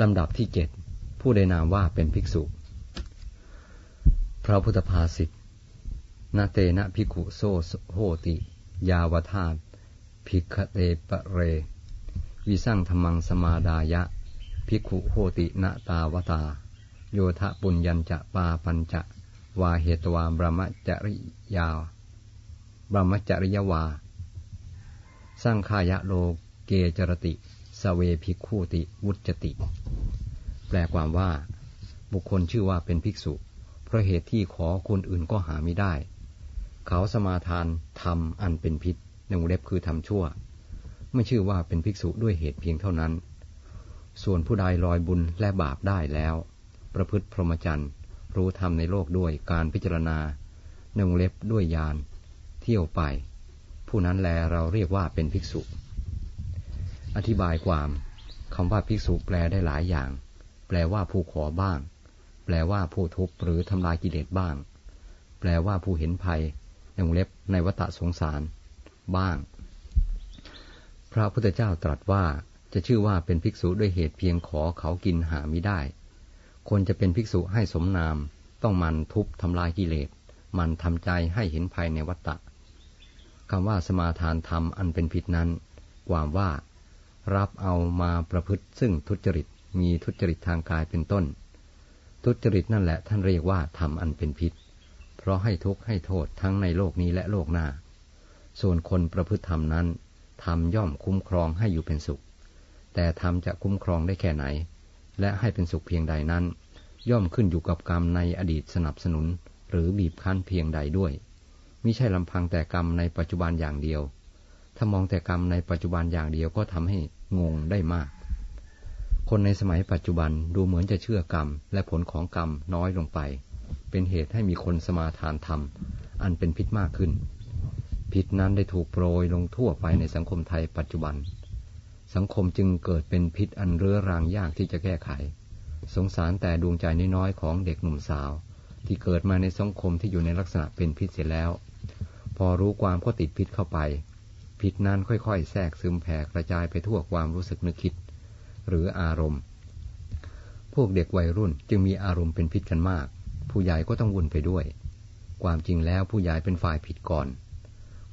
ลำดับที่เจ็ดผู้ได้นามว่าเป็นภิกษุ พระพุทธภาษิตนาเตนะภิกขุโซโหติ ยาวธาตภิกขเตปะเร วิสั่งธรรมังสมาดายะ ภิกขุโหตินาตาวตา โยทะปุญญัญจะปาปัญจะ วาเหตวาบรมจริยาบรมจริยวา สร้างขายะโลเกจรติ สเวภิกขุติวุจติ แปลความว่า บุคคลชื่อว่าเป็นภิกษุ เพราะเหตุที่ขอคนอื่นก็หาไม่ได้ เขาสมาทานทำอันเป็นพิษในวงเล็บคือทำชั่ว ไม่ชื่อว่าเป็นภิกษุด้วยเหตุเพียงเท่านั้น ส่วนผู้ใดลอยบุญและบาปได้แล้ว ประพฤติพรหมจรรย์รู้ธรรมในโลกด้วยการพิจารณาในวงเล็บด้วยญาณเที่ยวไป ผู้นั้นแลเราเรียกว่าเป็นภิกษุ อธิบายความคำว่าภิกษุแปลได้หลายอย่าง แปลว่าผู้ขอบ้าง แปลว่าผู้ทุบหรือทำลายกิเลสบ้าง แปลว่าผู้เห็นภัยในวงเล็บในวัฏสงสาร บ้าง พระพุทธเจ้าตรัสว่าจะชื่อว่าเป็นภิกษุด้วยเหตุเพียงขอเขากินหาไม่ได้ คนจะเป็นภิกษุให้สมนาม ต้องมันทุบทำลายกิเลส มันทำใจให้เห็นภัยในวัฏฏะคำว่าสมาทานธรรมอันเป็นผิดนั้น ความว่า รับเอามาประพฤติซึ่งทุจริตมีทุจริตทางกายเป็นต้น ทุจริตนั่นแหละท่านเรียกว่าธรรมอันเป็นพิษ เพราะให้ทุกข์ให้โทษทั้งในโลกนี้และโลกหน้า ส่วนคนประพฤติธรรมนั้นธรรมย่อมคุ้มครองให้อยู่เป็นสุข แต่ธรรมจะคุ้มครองได้แค่ไหน และให้เป็นสุขเพียงใดนั้น ย่อมขึ้นอยู่กับกรรมในอดีตสนับสนุน หรือบีบคั้นเพียงใดด้วยมิใช่ลำพังแต่กรรมในปัจจุบันอย่างเดียว ถ้ามองแต่กรรมในปัจจุบันอย่างเดียวก็ทำให้งงได้มาก คนในสมัยปัจจุบันดูเหมือนจะเชื่อกรรม และผลของกรรมน้อยลงไป เป็นเหตุให้มีคนสมาทานธรรม อันเป็นพิษมากขึ้น พิษนั้นได้ถูกโปรยลงทั่วไปในสังคมไทยปัจจุบัน สังคมจึงเกิดเป็นพิษอันเรื้อรังยากที่จะแก้ไข สงสารแต่ดวงใจน้อยๆของเด็กหนุ่มสาว ที่เกิดมาในสังคมที่อยู่ในลักษณะเป็นพิษเสียแล้ว พอรู้ความก็ติดพิษเข้าไป พิษนั้นค่อยๆ แทรกซึมแผ่กระจายไปทั่วความรู้สึกนึกคิด หรืออารมณ์ พวกเด็กวัยรุ่นจึงมีอารมณ์เป็นพิษกันมาก ผู้ใหญ่ก็ต้องวุ่นไปด้วย ความจริงแล้วผู้ใหญ่เป็นฝ่ายผิดก่อน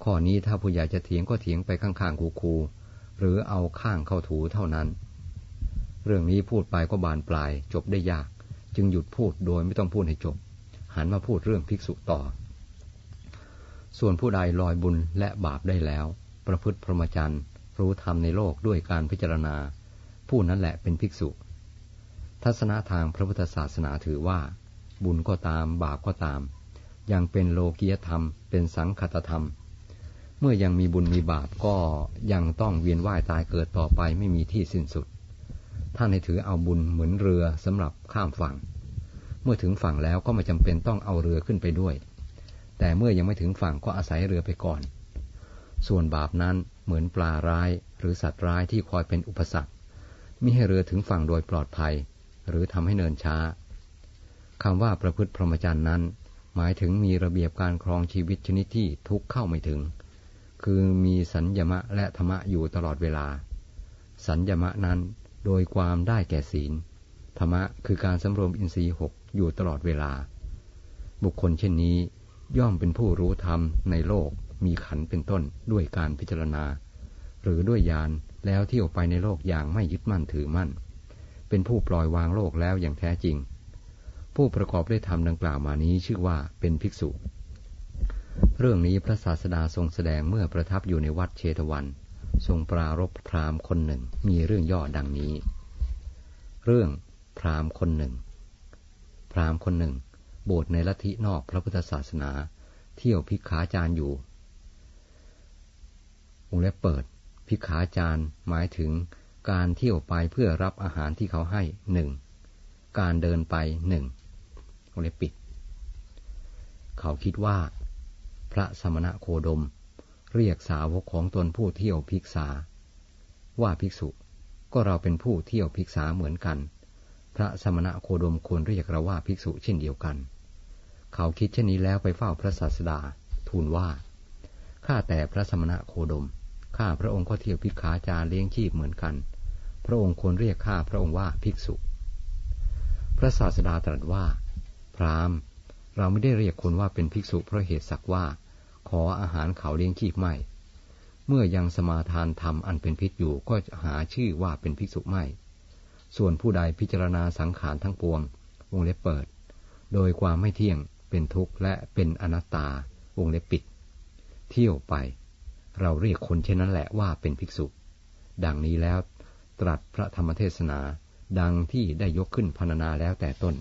ข้อนี้ถ้าผู้ใหญ่จะเถียงก็เถียงไปข้างๆคูๆหรือเอาข้างเข้าถูเท่านั้น เรื่องนี้พูดไปก็บานปลายจบได้ยาก จึงหยุดพูดโดยไม่ต้องพูดให้จบ หันมาพูดเรื่องภิกษุต่อ ส่วนผู้ใดลอยบุญและบาปได้แล้ว ประพฤติพรหมจรรย์ รู้ธรรมในโลกด้วยการพิจารณา ผู้นั้นแหละเป็นภิกษุ ทัศนะทางพระพุทธศาสนาถือว่า บุญก็ตามบาปก็ตาม ยังเป็นโลกียธรรม เป็นสังคตธรรม เมื่อยังมีบุญมีบาปก็ยังต้องเวียนว่ายตายเกิดต่อไปไม่มีที่สิ้นสุด ท่านให้ถือเอาบุญเหมือนเรือสำหรับข้ามฝั่ง เมื่อถึงฝั่งแล้วก็ไม่จำเป็นต้องเอาเรือขึ้นไปด้วย แต่เมื่อยังไม่ถึงฝั่งก็อาศัยเรือไปก่อน ส่วนบาปนั้นเหมือนปลาร้ายหรือสัตว์ร้ายที่คอยเป็นอุปสรรคมิให้เรือถึงฝั่งโดยปลอดภัย หรือทำให้เนินช้าคำว่าประพฤติพรหมจรรย์นั้น หมายถึงมีระเบียบการครองชีวิตชนิดที่ทุกเข้าไม่ถึง คือมีสัญญมะและธรรมะอยู่ตลอดเวลา สัญญมะนั้นโดยความได้แก่ศีลธรรมะคือการสำรวมอินทรีย์หกอยู่ตลอดเวลา บุคคลเช่นนี้ย่อมเป็นผู้รู้ธรรมในโลก มีขันเป็นต้นด้วยการพิจารณา หรือด้วยญาณแล้วเที่ยวไปในโลกอย่างไม่ยึดมั่นถือมั่น เป็นผู้ปล่อยวางโลกแล้วอย่างแท้จริง ผู้ประกอบด้วยธรรมดังกล่าวมานี้ชื่อว่าเป็นภิกษุ เรื่องนี้พระศาสดาทรงแสดงเมื่อประทับอยู่ในวัดเชตวัน ทรงปรารบพราหมณ์คนหนึ่งมีเรื่องย่อดังนี้ เรื่องพราหมณ์คนหนึ่ง พราหมณ์คนหนึ่งบวชในลัทธินอกพระพุทธศาสนา เที่ยวพิกขาจารย์อยู่ วงเล็บเปิด พิขาจารหมายถึงการเที่ยวไปเพื่อรับอาหารที่เขาให้หนึ่งการเดินไปหนึ่งวงเล็บปิด เขาคิดว่า พระสมณะโคดม เรียกสาวกของตนผู้เที่ยวพิกษา ว่าภิกษุก็เราเป็นผู้เที่ยวพิกษาเหมือนกัน พระสมณะโคดมควรเรียกเราว่าภิกษุเช่นเดียวกัน เขาคิดเช่นนี้แล้วไปเฝ้าพระศาสดา ทูลว่า ข้าแต่พระสมณะโคดม ข้าพระองค์ก็เที่ยวพิกขาจารเลี้ยงชีพเหมือนกันพพระองค์ควรเรียกข้าพระองค์ว่าภิกษุ พระศาสดาตรัสว่า พราหมณ์ เราไม่ได้เรียกคนว่าเป็นภิกษุเพราะเหตุสักว่า ขออาหารเขาเลี้ยงชีพไม่ เมื่อยังสมาทานธรรมอันเป็นพิษอยู่ก็หาชื่อว่าเป็นภิกษุไม่ ส่วนผู้ใดพิจารณาสังขารทั้งปวง วงเล็บเปิด โดยความไม่เที่ยง เป็นทุกข์และเป็นอนัตตา วงเล็บปิด เที่ยวไป เราเรียกคนเช่นนั้นแหละว่าเป็นภิกษุ ดังนี้แล้วตรัสพระธรรมเทศนาดังที่ได้ยกขึ้นพรรณนาแล้วแต่ต้น